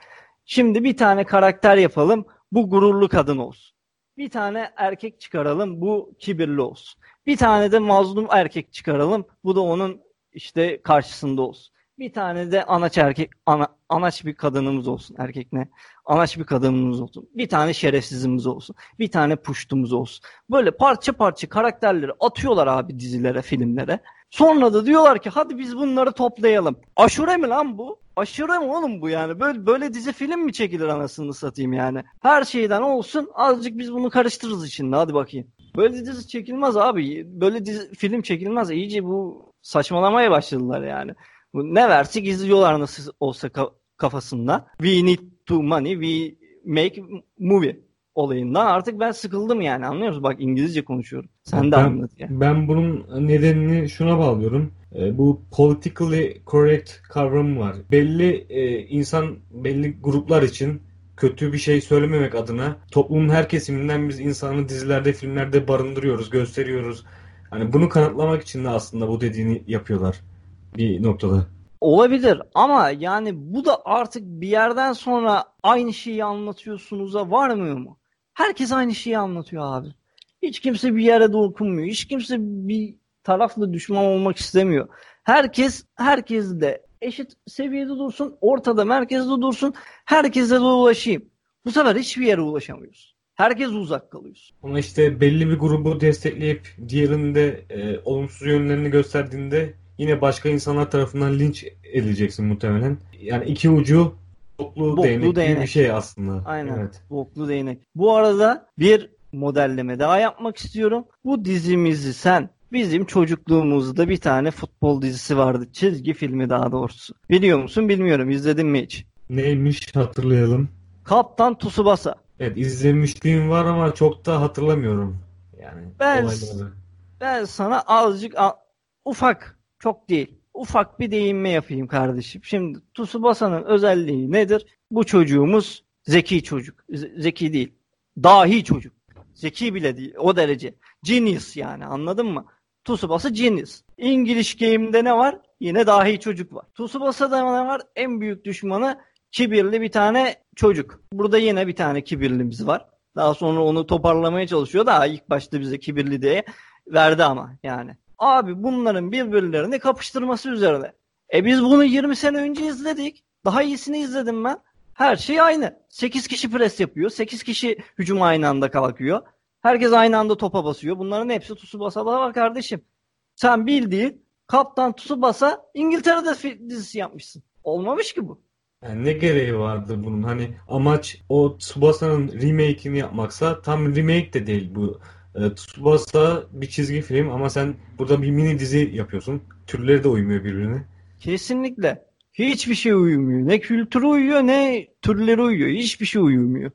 Speaker 1: Şimdi bir tane karakter yapalım. Bu gururlu kadın olsun. Bir tane erkek çıkaralım. Bu kibirli olsun. Bir tane de mazlum erkek çıkaralım. Bu da onun işte karşısında olsun. Bir tane de anaç erkek, ana, anaç bir kadınımız olsun erkek ne? Anaç bir kadınımız olsun. Bir tane şerefsizimiz olsun. Bir tane puştumuz olsun. Böyle parça parça karakterleri atıyorlar abi dizilere, filmlere. Sonra da diyorlar ki hadi biz bunları toplayalım. Aşure mi lan bu? Aşure mi oğlum bu yani? Böyle, böyle dizi film mi çekilir anasını satayım yani? Her şeyden olsun azıcık biz bunu karıştırırız içinde hadi bakayım. Böyle dizi çekilmez abi. Böyle dizi, film çekilmez. İyice bu saçmalamaya başladılar yani. Ne versek izliyorlar nasıl olsa kafasında. We need to money, we make movie olayından artık ben sıkıldım yani anlıyor musun? Bak İngilizce konuşuyorum. Sen de
Speaker 2: ben,
Speaker 1: anlat ya.
Speaker 2: Ben bunun nedenini şuna bağlıyorum. E, bu politically correct kavramı var. Belli e, insan, belli gruplar için kötü bir şey söylememek adına toplumun her kesiminden biz insanı dizilerde, filmlerde barındırıyoruz, gösteriyoruz. Hani bunu kanıtlamak için de aslında bu dediğini yapıyorlar bir noktada.
Speaker 1: Olabilir ama yani bu da artık bir yerden sonra aynı şeyi anlatıyorsunuz'a varmıyor mu? Herkes aynı şeyi anlatıyor abi. Hiç kimse bir yere dokunmuyor. Hiç kimse bir tarafla düşman olmak istemiyor. Herkes herkes de eşit seviyede dursun, ortada merkezde dursun, herkese de ulaşayım. Bu sefer hiçbir yere ulaşamıyorsun. Herkes uzak kalıyorsun.
Speaker 2: Ama işte belli bir grubu destekleyip diğerinin de e, olumsuz yönlerini gösterdiğinde yine başka insanlar tarafından linç edileceksin muhtemelen. Yani iki ucu boklu,
Speaker 1: Boklu
Speaker 2: değnek, gibi
Speaker 1: değnek.
Speaker 2: bir şey aslında.
Speaker 1: Aynen.
Speaker 2: Evet.
Speaker 1: Boklu değnek. Bu arada bir modelleme daha yapmak istiyorum. Bu dizimizi sen bizim çocukluğumuzda bir tane futbol dizisi vardı. Çizgi filmi daha doğrusu. Biliyor musun bilmiyorum. İzledin mi hiç?
Speaker 2: Neymiş hatırlayalım.
Speaker 1: Kaptan Tsubasa.
Speaker 2: Evet izlemişliğim var ama çok da hatırlamıyorum. Yani
Speaker 1: Ben-
Speaker 2: olayları.
Speaker 1: Ben sana azıcık a- ufak çok değil. Ufak bir değinme yapayım kardeşim. Şimdi Tsubasa'nın özelliği nedir? Bu çocuğumuz zeki çocuk. Zeki değil. Dahi çocuk. Zeki bile değil. O derece. Genius yani anladın mı? Tsubasa genius. English Game'de ne var? Yine dahi çocuk var. Tsubasa'da ne var? En büyük düşmanı kibirli bir tane çocuk. Burada yine bir tane kibirlimiz var. Daha sonra onu toparlamaya çalışıyor da ilk başta bize kibirli diye verdi ama yani. Abi bunların birbirlerini kapıştırması üzerine. E biz bunu 20 sene önce izledik. Daha iyisini izledim ben. Her şey aynı. 8 kişi pres yapıyor. 8 kişi hücum aynı anda kalkıyor. Herkes aynı anda topa basıyor. Bunların hepsi Tsubasa'da var kardeşim. Sen bildiğin Kaptan Tsubasa İngiltere'de fi- dizisi yapmışsın. Olmamış ki bu.
Speaker 2: Yani ne gereği vardı bunun? Hani amaç o Tsubasa'nın remake'ini yapmaksa tam remake de değil bu. E, Tsubasa bir çizgi film ama sen burada bir mini dizi yapıyorsun. Türleri de uymuyor birbirine.
Speaker 1: Kesinlikle. Hiçbir şey uyumuyor. Ne kültürü uyuyor ne türleri uyuyor. Hiçbir şey uyumuyor.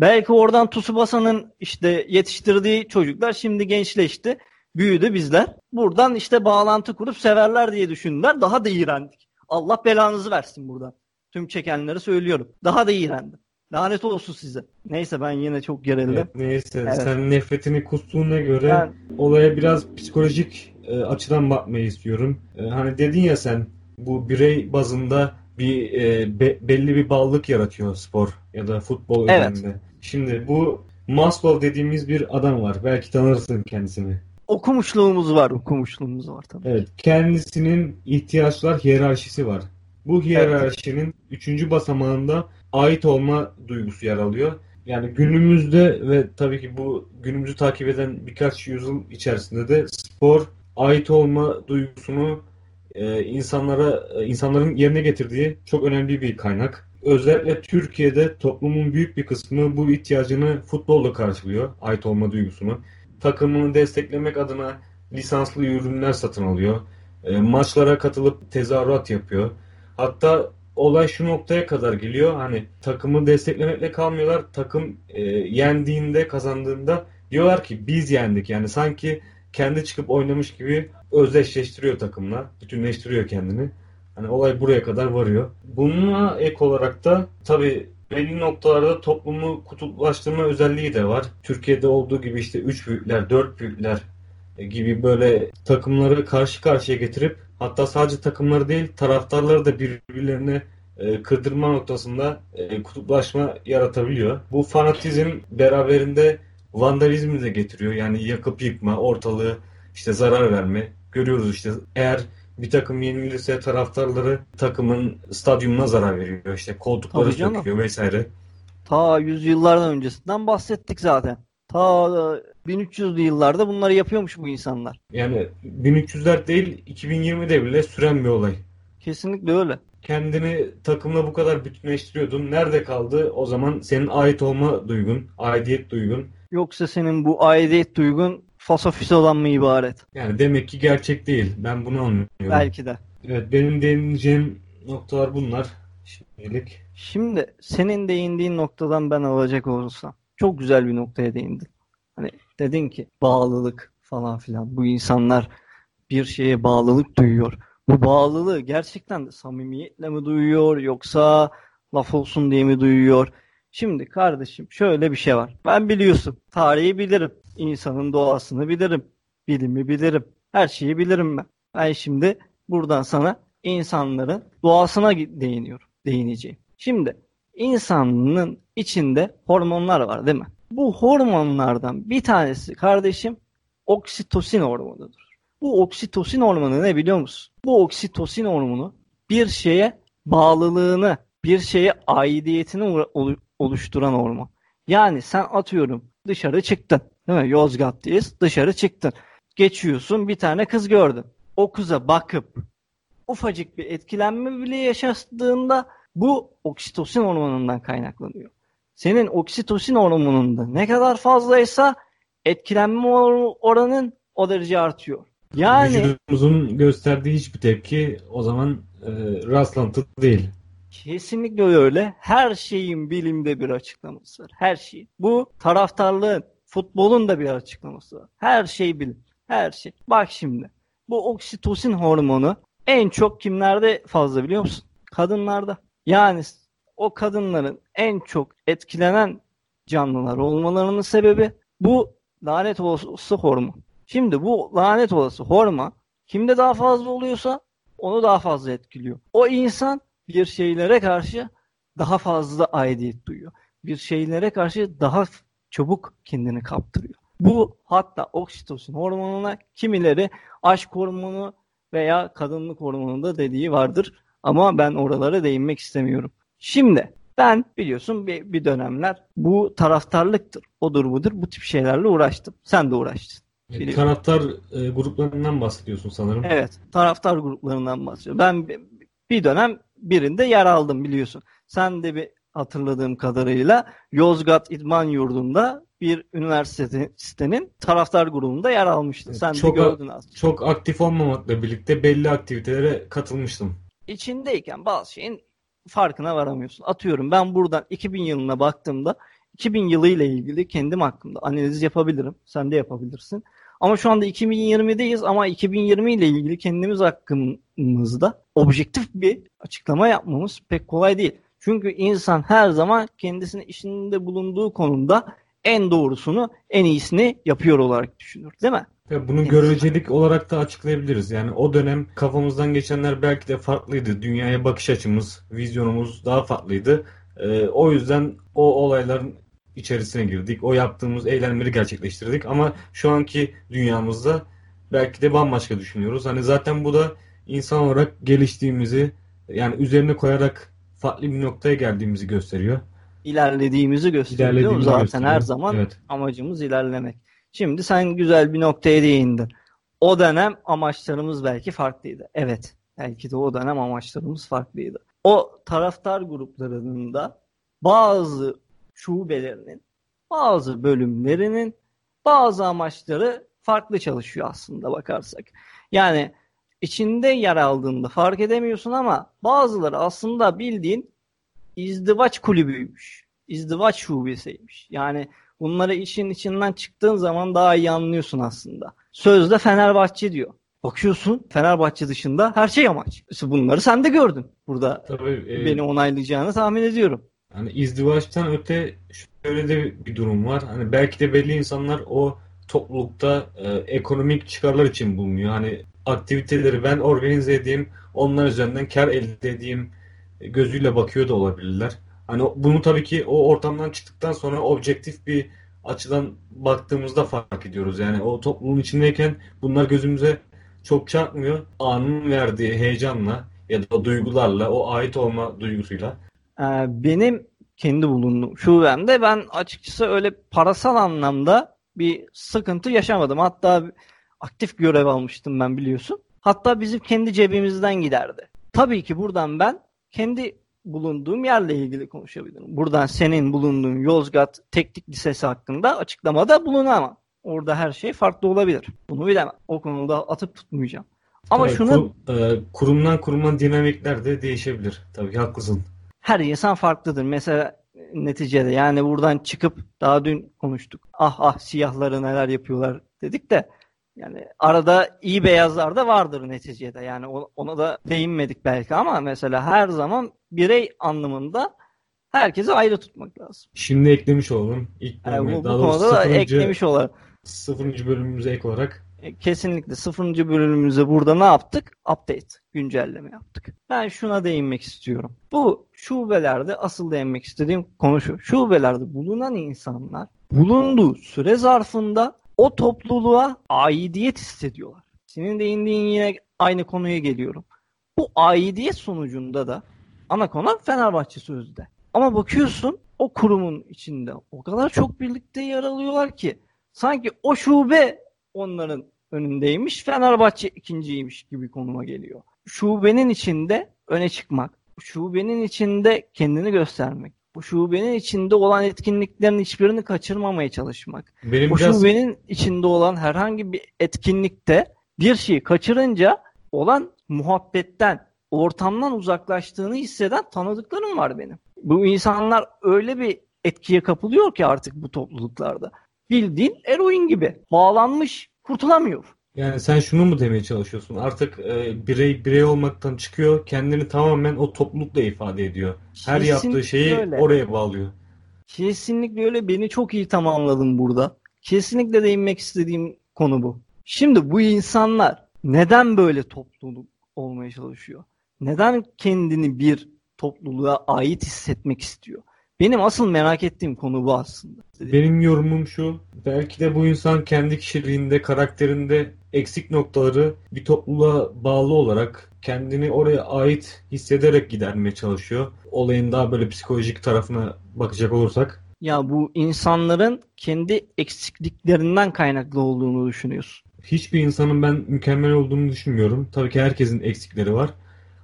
Speaker 1: Belki oradan Tsubasa'nın işte yetiştirdiği çocuklar şimdi gençleşti. Büyüdü bizler. Buradan işte bağlantı kurup severler diye düşündüler. Daha da iğrendik. Allah belanızı versin buradan. Tüm çekenleri söylüyorum. Daha da iğrendim. Lanet olsun size. Neyse ben yine çok gerildim.
Speaker 2: Evet, neyse
Speaker 1: Evet.
Speaker 2: sen nefretini kustuğuna göre
Speaker 1: Ben
Speaker 2: olaya biraz psikolojik e, açıdan bakmayı istiyorum. E, hani dedin ya sen bu birey bazında bir e, be- belli bir bağlılık yaratıyor spor ya da futbol
Speaker 1: Evet.
Speaker 2: Şimdi bu Maslow dediğimiz bir adam var. Belki tanırsın kendisini.
Speaker 1: okumuşluğumuz var. Okumuşluğumuz var tabii.
Speaker 2: Evet, kendisinin ihtiyaçlar hiyerarşisi var. Bu hiyerarşinin üçüncü basamağında ait olma duygusu yer alıyor. Yani günümüzde ve tabii ki bu günümüzü takip eden birkaç yüzyıl içerisinde de spor ait olma duygusunu e, insanlara e, insanların yerine getirdiği çok önemli bir kaynak. Özellikle Türkiye'de toplumun büyük bir kısmı bu ihtiyacını futbolla karşılıyor, ait olma duygusunu. Takımını desteklemek adına lisanslı ürünler satın alıyor. E, maçlara katılıp tezahürat yapıyor. Hatta olay şu noktaya kadar geliyor. Hani takımı desteklemekle kalmıyorlar. Takım e, yendiğinde, kazandığında diyorlar ki biz yendik. Yani sanki kendi çıkıp oynamış gibi özdeşleştiriyor takımla. Bütünleştiriyor kendini. Hani olay buraya kadar varıyor. Bununla ek olarak da tabii belli noktalarda toplumu kutuplaştırma özelliği de var. Türkiye'de olduğu gibi işte 3 büyükler, 4 büyükler gibi böyle takımları karşı karşıya getirip hatta sadece takımları değil taraftarları da birbirlerine e, kırdırma noktasında e, kutuplaşma yaratabiliyor. Bu fanatizm beraberinde vandalizmi de getiriyor. Yani yakıp yıkma, ortalığı işte zarar verme. Görüyoruz işte eğer bir takım yenilirse taraftarları takımın stadyumuna zarar veriyor. İşte koltukları söküyor vesaire.
Speaker 1: Ta yüzyıllardan öncesinden bahsettik zaten. Ta e, 1300'lü yıllarda bunları yapıyormuş bu insanlar.
Speaker 2: Yani 1300'ler değil 2020'de bile süren bir olay.
Speaker 1: Kesinlikle öyle.
Speaker 2: kendini takımla bu kadar bütünleştiriyordun. Nerede kaldı o zaman senin ait olma duygun, aidiyet duygun?
Speaker 1: Yoksa senin bu aidiyet duygun fasofisodan mı ibaret?
Speaker 2: Yani demek ki gerçek değil. Ben bunu anlıyorum.
Speaker 1: Belki de.
Speaker 2: Evet benim değineceğim noktalar bunlar şimdilik.
Speaker 1: Şimdi senin değindiğin noktadan ben alacak olursam çok güzel bir noktaya değindin. Hani dedin ki bağlılık falan filan. Bu insanlar bir şeye bağlılık duyuyor. Bu bağlılığı gerçekten de samimiyetle mi duyuyor yoksa laf olsun diye mi duyuyor? Şimdi kardeşim şöyle bir şey var. Ben biliyorsun tarihi bilirim. İnsanın doğasını bilirim. Bilimi bilirim. Her şeyi bilirim ben. Ben şimdi buradan sana insanların doğasına değiniyorum. Değineceğim. Şimdi insanın içinde hormonlar var değil mi? Bu hormonlardan bir tanesi kardeşim oksitosin hormonudur. Bu oksitosin hormonu ne biliyor musun? Bu oksitosin hormonu bir şeye bağlılığını, bir şeye aidiyetini olu- oluşturan hormon. Yani sen atıyorum dışarı çıktın. Değil mi? Yozgat'tayız. Dışarı çıktın. Geçiyorsun bir tane kız gördün. O kıza bakıp ufacık bir etkilenme bile yaşadığında bu oksitosin hormonundan kaynaklanıyor. Senin oksitosin hormonunda ne kadar fazlaysa etkilenme oranın o derece artıyor. Yani
Speaker 2: Vücudumuzun gösterdiği hiçbir tepki o zaman e, rastlantı değil.
Speaker 1: Kesinlikle öyle. Her şeyin bilimde bir açıklaması var. Her şey. Bu taraftarlığın, futbolun da bir açıklaması var. Her şey bilim. Her şey. Bak şimdi. Bu oksitosin hormonu en çok kimlerde fazla biliyor musun? Kadınlarda. Yani o kadınların en çok etkilenen canlılar olmalarının sebebi bu lanet olası hormon. Şimdi bu lanet olası hormon kimde daha fazla oluyorsa onu daha fazla etkiliyor. O insan bir şeylere karşı daha fazla aidiyet duyuyor. Bir şeylere karşı daha çabuk kendini kaptırıyor. Bu hatta oksitosin hormonuna kimileri aşk hormonu veya kadınlık hormonu da dediği vardır. Ama ben oralara değinmek istemiyorum. Şimdi ben biliyorsun bir, bir dönemler bu taraftarlıktır, odur budur bu tip şeylerle uğraştım. Sen de uğraştın. Biliyorum.
Speaker 2: Taraftar e, gruplarından bahsediyorsun sanırım.
Speaker 1: Evet, taraftar gruplarından bahsediyorum. Ben bir- bir dönem birinde yer aldım biliyorsun. Sen de bir hatırladığım kadarıyla Yozgat İdman Yurdu'nda bir üniversitenin taraftar grubunda yer almıştın. Sen de
Speaker 2: çok-
Speaker 1: gördün aslında.
Speaker 2: Çok aktif olmamakla birlikte belli aktivitelere katılmıştım.
Speaker 1: İçindeyken bazı şeyin farkına varamıyorsun. Atıyorum ben buradan 2000 yılına baktığımda 2000 yılı ile ilgili kendim hakkında analiz yapabilirim. Sen de yapabilirsin. Ama şu anda 2020'deyiz ama 2020 ile ilgili kendimiz hakkımızda objektif bir açıklama yapmamız pek kolay değil. Çünkü insan her zaman kendisinin içinde bulunduğu konumda en doğrusunu, en iyisini yapıyor olarak düşünür, değil mi?
Speaker 2: Ve bunu görecelik olarak da açıklayabiliriz. Yani o dönem kafamızdan geçenler belki de farklıydı. Dünyaya bakış açımız, vizyonumuz daha farklıydı. Ee, o yüzden o olayların içerisine girdik. O yaptığımız eylemleri gerçekleştirdik. Ama şu anki dünyamızda belki de bambaşka düşünüyoruz. Hani zaten bu da insan olarak geliştiğimizi yani üzerine koyarak farklı bir noktaya geldiğimizi gösteriyor.
Speaker 1: İlerlediğimizi gösteriyor. Zaten
Speaker 2: gösteriyor.
Speaker 1: her zaman
Speaker 2: Evet.
Speaker 1: amacımız ilerlemek. Şimdi sen güzel bir noktaya değindin. O dönem amaçlarımız belki farklıydı. Evet, belki de o dönem amaçlarımız farklıydı. O taraftar gruplarının da bazı şubelerinin, bazı bölümlerinin bazı amaçları farklı çalışıyor aslında bakarsak. Yani içinde yer aldığında fark edemiyorsun ama bazıları aslında bildiğin izdivaç kulübüymüş. İzdivaç şubesiymiş. Yani bunları işin içinden çıktığın zaman daha iyi anlıyorsun aslında. Sözde Fenerbahçe diyor. Bakıyorsun Fenerbahçe dışında her şey amaç. İşte bunları sen de gördün. Burada
Speaker 2: Tabii e,
Speaker 1: beni onaylayacağını tahmin ediyorum.
Speaker 2: Hani izdivaçtan öte şöyle de bir durum var. Hani belki de belli insanlar o toplulukta e, ekonomik çıkarlar için bulunuyor. Hani aktiviteleri ben organize edeyim, onlar üzerinden kar elde edeyim gözüyle bakıyor da olabilirler. Hani bunu tabii ki o ortamdan çıktıktan sonra objektif bir açıdan baktığımızda fark ediyoruz. Yani o topluluğun içindeyken bunlar gözümüze çok çarpmıyor. Anın verdiği heyecanla ya da duygularla, o ait olma duygusuyla
Speaker 1: Ee, benim kendi bulunduğum şubemde ben açıkçası öyle parasal anlamda bir sıkıntı yaşamadım. Hatta aktif görev almıştım ben biliyorsun. Hatta bizim kendi cebimizden giderdi. Tabii ki buradan ben kendi bulunduğum yerle ilgili konuşabilirim. Buradan senin bulunduğun Yozgat Teknik Lisesi hakkında açıklamada bulunamam. Orada her şey farklı olabilir. Bunu bilemem. O konuda atıp tutmayacağım. Ama
Speaker 2: Tabii
Speaker 1: şunu
Speaker 2: kur- e, kurumdan kuruma dinamikler de değişebilir. Tabii ki haklısın.
Speaker 1: her insan farklıdır. Mesela neticede yani buradan çıkıp daha dün konuştuk. Ah ah siyahları neler yapıyorlar dedik de yani arada iyi beyazlar da vardır neticede. Yani ona da değinmedik belki ama mesela her zaman birey anlamında herkesi ayrı tutmak lazım.
Speaker 2: Şimdi eklemiş oldum. İlk
Speaker 1: Yani
Speaker 2: bölüme,
Speaker 1: bu, bu
Speaker 2: daha doğrusu
Speaker 1: konuda da
Speaker 2: sıfırıncı,
Speaker 1: eklemiş olalım.
Speaker 2: sıfırıncı bölümümüze ek olarak
Speaker 1: E, Kesinlikle sıfırıncı bölümümüzde burada ne yaptık? Update, güncelleme yaptık. Ben şuna değinmek istiyorum. Bu şubelerde asıl değinmek istediğim konu şu. Şubelerde bulunan insanlar bulunduğu süre zarfında o topluluğa aidiyet hissediyorlar. Senin değindiğin yine aynı konuya geliyorum. Bu aidiyet sonucunda da ana konu Fenerbahçe sözde. Ama bakıyorsun o kurumun içinde o kadar çok birlikte yer alıyorlar ki sanki o şube onların önündeymiş, Fenerbahçe ikinciymiş gibi konuma geliyor. Şubenin içinde öne çıkmak, şubenin içinde kendini göstermek, bu şubenin içinde olan etkinliklerin hiçbirini kaçırmamaya çalışmak.
Speaker 2: Benim
Speaker 1: Bu
Speaker 2: biraz
Speaker 1: şubenin içinde olan herhangi bir etkinlikte bir şeyi kaçırınca olan muhabbetten, ortamdan uzaklaştığını hisseden tanıdıklarım var benim. Bu insanlar öyle bir etkiye kapılıyor ki artık bu topluluklarda. Bildiğin eroin gibi. Bağlanmış, kurtulamıyor.
Speaker 2: Yani sen şunu mu demeye çalışıyorsun? Artık e, birey birey olmaktan çıkıyor, kendini tamamen o toplulukla ifade ediyor. Her
Speaker 1: Kesinlikle
Speaker 2: yaptığı şeyi
Speaker 1: öyle.
Speaker 2: oraya bağlıyor.
Speaker 1: Kesinlikle öyle. Beni çok iyi tamamladın burada. Kesinlikle değinmek istediğim konu bu. Şimdi bu insanlar neden böyle topluluk olmaya çalışıyor? Neden kendini bir topluluğa ait hissetmek istiyor? Benim asıl merak ettiğim konu bu aslında.
Speaker 2: Benim yorumum şu, belki de bu insan kendi kişiliğinde, karakterinde eksik noktaları bir topluluğa bağlı olarak kendini oraya ait hissederek gidermeye çalışıyor. Olayın daha böyle psikolojik tarafına bakacak olursak.
Speaker 1: Ya bu insanların kendi eksikliklerinden kaynaklı olduğunu düşünüyorsun.
Speaker 2: Hiçbir insanın ben mükemmel olduğunu düşünmüyorum. Tabii ki herkesin eksikleri var.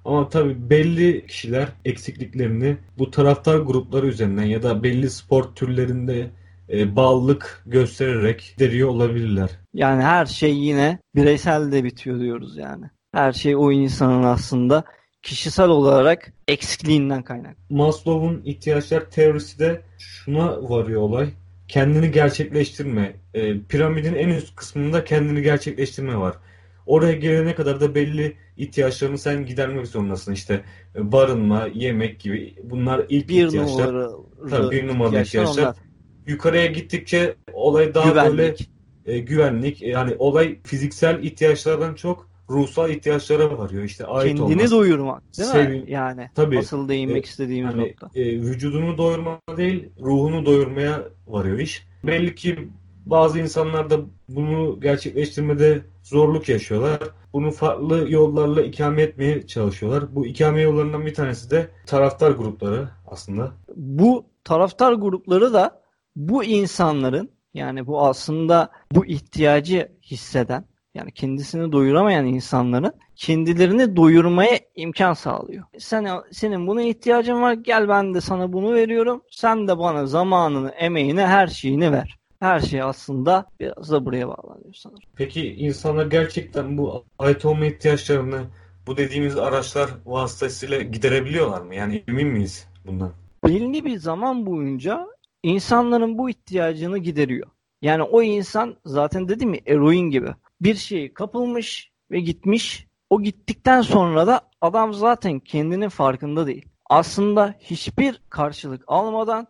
Speaker 2: Ama tabii belli kişiler eksikliklerini bu taraftar grupları üzerinden ya da belli spor türlerinde e, bağlılık göstererek deriyor olabilirler.
Speaker 1: Yani her şey yine bireysel de bitiyor diyoruz yani. Her şey o insanın aslında kişisel olarak eksikliğinden kaynak.
Speaker 2: Maslow'un ihtiyaçlar teorisi de şuna varıyor olay. Kendini gerçekleştirme. E, piramidin en üst kısmında kendini gerçekleştirme var. Oraya gelene kadar da belli ihtiyaçlarını sen gidermek zorundasın. İşte e, barınma, yemek gibi. Bunlar ilk
Speaker 1: Bir
Speaker 2: ihtiyaçlar.
Speaker 1: numaralı
Speaker 2: Tabii bir numaralı
Speaker 1: ihtiyaçlar
Speaker 2: ihtiyaçlar.
Speaker 1: onlar.
Speaker 2: Yukarıya gittikçe olay daha böyle
Speaker 1: Güvenlik.
Speaker 2: e, güvenlik. Yani olay fiziksel ihtiyaçlardan çok ruhsal ihtiyaçlara varıyor. İşte ait
Speaker 1: Kendini
Speaker 2: olmak.
Speaker 1: doyurmak değil mi?
Speaker 2: Sevin-
Speaker 1: Yani
Speaker 2: Tabii.
Speaker 1: asıl değinmek
Speaker 2: E,
Speaker 1: istediğimiz
Speaker 2: Hani
Speaker 1: nokta.
Speaker 2: e, vücudunu doyurma değil, ruhunu doyurmaya varıyor iş. Belli ki bazı insanlar da bunu gerçekleştirmede zorluk yaşıyorlar. Bunu farklı yollarla ikame etmeye çalışıyorlar. Bu ikame yollarından bir tanesi de taraftar grupları aslında.
Speaker 1: Bu taraftar grupları da bu insanların yani bu aslında bu ihtiyacı hisseden yani kendisini doyuramayan insanların kendilerini doyurmaya imkan sağlıyor. Sen, senin buna ihtiyacın var gel ben de sana bunu veriyorum. Sen de bana zamanını, emeğini, her şeyini ver. Her şey aslında biraz da buraya bağlanıyor sanırım.
Speaker 2: Peki insanlar gerçekten bu ait olma ihtiyaçlarını bu dediğimiz araçlar vasıtasıyla giderebiliyorlar mı? Yani emin miyiz bundan?
Speaker 1: belli bir zaman boyunca insanların bu ihtiyacını gideriyor. Yani o insan zaten dedim ya eroin gibi bir şeye kapılmış ve gitmiş. O gittikten sonra da adam zaten kendinin farkında değil. Aslında hiçbir karşılık almadan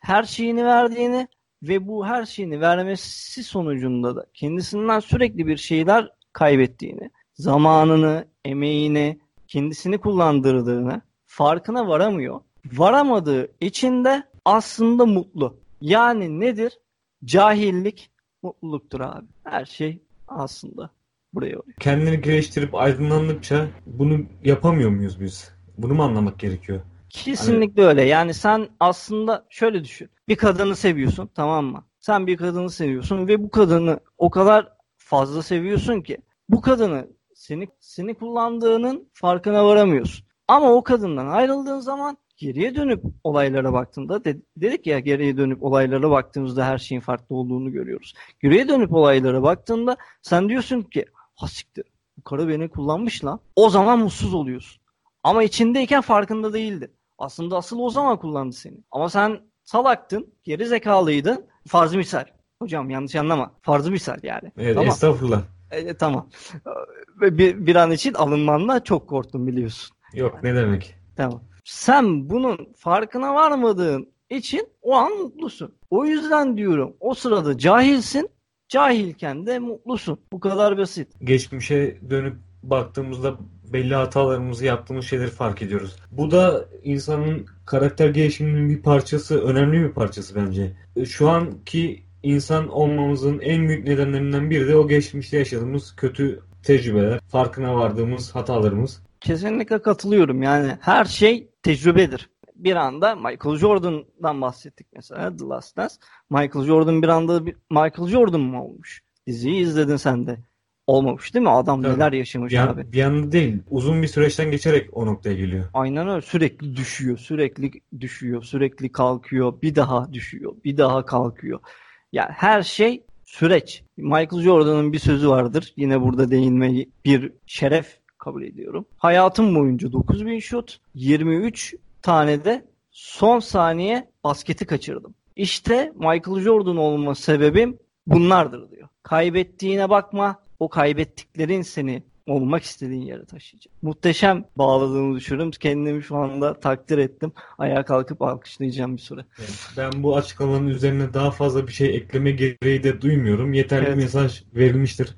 Speaker 1: her şeyini verdiğini ve bu her şeyini vermesi sonucunda da kendisinden sürekli bir şeyler kaybettiğini, zamanını, emeğini, kendisini kullandırdığını farkına varamıyor. Varamadığı için de aslında mutlu. Yani nedir? Cahillik mutluluktur abi. Her şey aslında buraya oluyor.
Speaker 2: Kendini geliştirip aydınlandıkça bunu yapamıyor muyuz biz? Bunu mu anlamak gerekiyor?
Speaker 1: Kesinlikle öyle. Yani sen aslında şöyle düşün. Bir kadını seviyorsun tamam mı? Sen bir kadını seviyorsun ve bu kadını o kadar fazla seviyorsun ki bu kadını seni seni kullandığının farkına varamıyorsun. Ama o kadından ayrıldığın zaman geriye dönüp olaylara baktığında de- dedik ya geriye dönüp olaylara baktığımızda her şeyin farklı olduğunu görüyoruz. Geriye dönüp olaylara baktığında sen diyorsun ki ha siktir bu karı beni kullanmış lan. O zaman mutsuz oluyorsun. Ama içindeyken farkında değildi. Aslında asıl o zaman kullandı seni. Ama sen salaktın, geri zekalıydın. Farzı misal. Hocam yanlış anlama. Farzı misal yani.
Speaker 2: Evet,
Speaker 1: Tamam.
Speaker 2: estağfurullah.
Speaker 1: E, tamam. Ve Bir, bir an için alınmanla çok korktum biliyorsun.
Speaker 2: Yok ne demek?
Speaker 1: Tamam. Sen bunun farkına varmadığın için o an mutlusun. O yüzden diyorum o sırada cahilsin. Cahilken de mutlusun. Bu kadar basit.
Speaker 2: Geçmişe dönüp baktığımızda belli hatalarımızı yaptığımız şeyleri fark ediyoruz. Bu da insanın karakter gelişiminin bir parçası, önemli bir parçası bence. Şu anki insan olmamızın en büyük nedenlerinden biri de o geçmişte yaşadığımız kötü tecrübeler, farkına vardığımız hatalarımız.
Speaker 1: Kesinlikle katılıyorum. Yani her şey tecrübedir. bir anda Michael Jordan'dan bahsettik mesela The Last Dance. Michael Jordan bir anda bir, Michael Jordan mı olmuş? Diziyi izledin sen de. Olmamış değil mi? Adam
Speaker 2: Tabii.
Speaker 1: neler yaşamış
Speaker 2: Bir,
Speaker 1: abi.
Speaker 2: an, bir anda değil. Uzun bir süreçten geçerek o noktaya geliyor.
Speaker 1: Aynen öyle. Sürekli düşüyor, sürekli düşüyor, sürekli kalkıyor, bir daha düşüyor, bir daha kalkıyor. Yani her şey süreç. Michael Jordan'ın bir sözü vardır. Yine burada değinmeyi bir şeref kabul ediyorum. Hayatım boyunca 9000 şut, 23 tane de son saniye basketi kaçırdım. İşte Michael Jordan olma sebebim bunlardır diyor. Kaybettiğine bakma, o kaybettiklerin seni olmak istediğin yere taşıyacak. Muhteşem bağladığını düşünüyorum. Kendimi şu anda takdir ettim. Ayağa kalkıp alkışlayacağım bir süre.
Speaker 2: Evet, Ben bu açıklamanın üzerine daha fazla bir şey ekleme gereği de duymuyorum. Yeterli
Speaker 1: Evet.
Speaker 2: mesaj verilmiştir.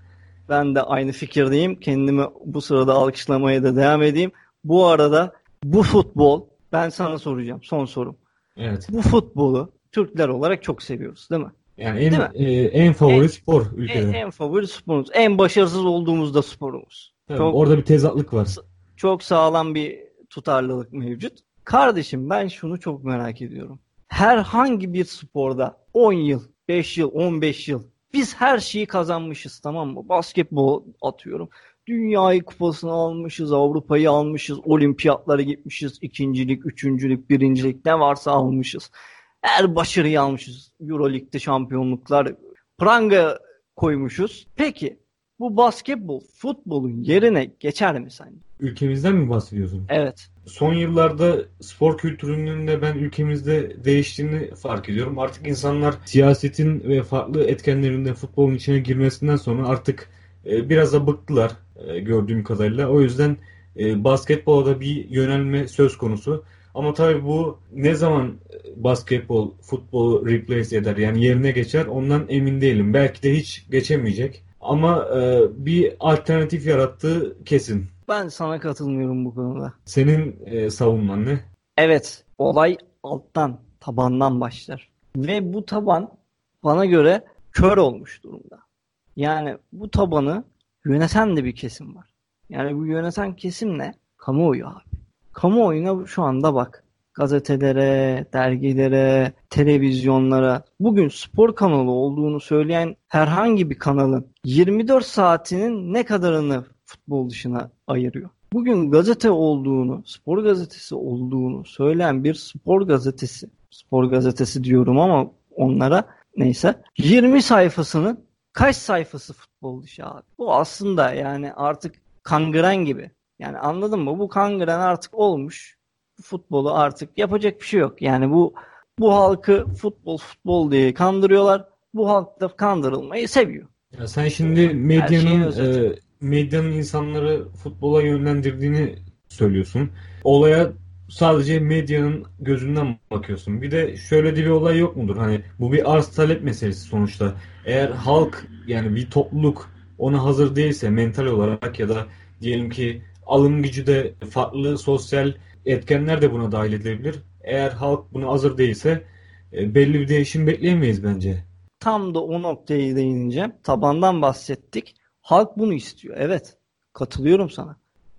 Speaker 1: Ben de aynı fikirdeyim. Kendimi bu sırada alkışlamaya da devam edeyim. Bu arada bu futbol ben sana soracağım. Son sorum.
Speaker 2: Evet.
Speaker 1: Bu futbolu Türkler olarak çok seviyoruz değil mi?
Speaker 2: Yani en e, en favori
Speaker 1: En-
Speaker 2: spor
Speaker 1: En,
Speaker 2: ülkede.
Speaker 1: en favori sporumuz. En başarısız olduğumuz da sporumuz.
Speaker 2: Tabii,
Speaker 1: çok-
Speaker 2: orada bir tezatlık var.
Speaker 1: Çok sağlam bir tutarlılık mevcut. Kardeşim ben şunu çok merak ediyorum. Herhangi bir sporda 10 yıl, 5 yıl, 15 yıl biz her şeyi kazanmışız tamam mı? Basketbol atıyorum. Dünyayı kupasını almışız, Avrupa'yı almışız, olimpiyatlara gitmişiz, ikincilik, üçüncülük, birincilik ne varsa almışız. Her başarıyı almışız. Euroleague'de şampiyonluklar, pranga koymuşuz. Peki bu basketbol futbolun yerine geçer mi sence?
Speaker 2: Ülkemizden mi bahsediyorsun?
Speaker 1: Evet.
Speaker 2: Son yıllarda spor kültürünün de ben ülkemizde değiştiğini fark ediyorum. Artık insanlar siyasetin ve farklı etkenlerinde futbolun içine girmesinden sonra artık e, biraz da bıktılar e, gördüğüm kadarıyla. O yüzden e, basketbola da bir yönelme söz konusu. Ama tabii bu ne zaman e, basketbol futbolu replace eder yani yerine geçer ondan emin değilim. Belki de hiç geçemeyecek. Ama e, bir alternatif yarattığı kesin.
Speaker 1: Ben sana katılmıyorum bu konuda.
Speaker 2: Senin e, savunman ne?
Speaker 1: Evet, olay alttan, tabandan başlar. Ve bu taban bana göre kör olmuş durumda. Yani bu tabanı yöneten de bir kesim var. Yani bu yöneten kesim ne? Kamuoyu abi. Kamuoyuna şu anda bak. Gazetelere, dergilere, televizyonlara bugün spor kanalı olduğunu söyleyen herhangi bir kanalın 24 saatinin ne kadarını futbol dışına ayırıyor? Bugün gazete olduğunu, spor gazetesi olduğunu söyleyen bir spor gazetesi, spor gazetesi diyorum ama onlara neyse 20 sayfasının kaç sayfası futbol dışı abi? Bu aslında yani artık kangren gibi. Yani anladın mı? Bu kangren artık olmuş. Futbolu artık yapacak bir şey yok. Yani bu bu halkı futbol futbol diye kandırıyorlar. Bu halk da kandırılmayı seviyor.
Speaker 2: Ya sen şimdi medyanın e, medyanın insanları futbola yönlendirdiğini söylüyorsun. Olaya sadece medyanın gözünden bakıyorsun. Bir de şöyle de bir olay yok mudur? Hani bu bir arz talep meselesi sonuçta. Eğer halk yani bir topluluk ona hazır değilse mental olarak ya da diyelim ki alım gücü de farklı sosyal etkenler de buna dahil edilebilir. Eğer halk buna hazır değilse e, belli bir değişim bekleyemeyiz bence.
Speaker 1: Tam da o noktaya değineceğim. Tabandan bahsettik. Halk bunu istiyor. Evet. Katılıyorum sana.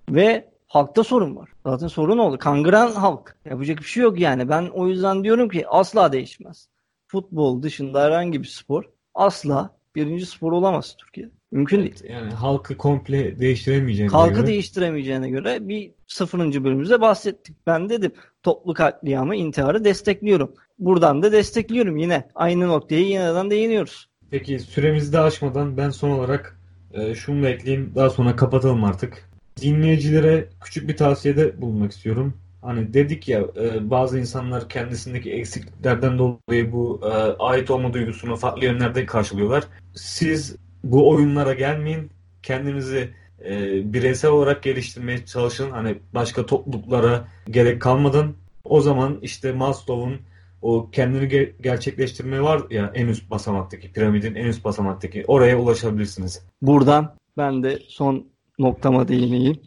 Speaker 1: Ve halkta sorun var. Zaten sorun oldu. Kangren halk. Yapacak bir şey yok yani. Ben o yüzden diyorum ki asla değişmez. Futbol dışında herhangi bir spor asla birinci spor olamaz Türkiye'de. Mümkün değil.
Speaker 2: Yani halkı komple değiştiremeyeceğine
Speaker 1: Halkı
Speaker 2: göre.
Speaker 1: değiştiremeyeceğine göre bir sıfırıncı bölümümüzde bahsettik. Ben dedim toplu katliamı, intiharı destekliyorum. Buradan da destekliyorum yine. Aynı noktaya yeniden değiniyoruz.
Speaker 2: Peki süremizi de aşmadan ben son olarak e, şunu da ekleyeyim. Daha sonra kapatalım artık. Dinleyicilere küçük bir tavsiyede bulunmak istiyorum. Hani dedik ya e, bazı insanlar kendisindeki eksikliklerden dolayı bu e, ait olma duygusunu farklı yönlerde karşılıyorlar. Siz bu oyunlara gelmeyin. Kendinizi e, bireysel olarak geliştirmeye çalışın. Hani başka topluluklara gerek kalmadan. O zaman işte Maslow'un o kendini ge- gerçekleştirme var ya en üst basamaktaki piramidin en üst basamaktaki oraya ulaşabilirsiniz.
Speaker 1: Buradan ben de son noktama değineyim.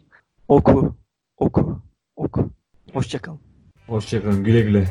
Speaker 1: Oku, oku, oku. Hoşçakalın.
Speaker 2: Hoşçakalın güle güle.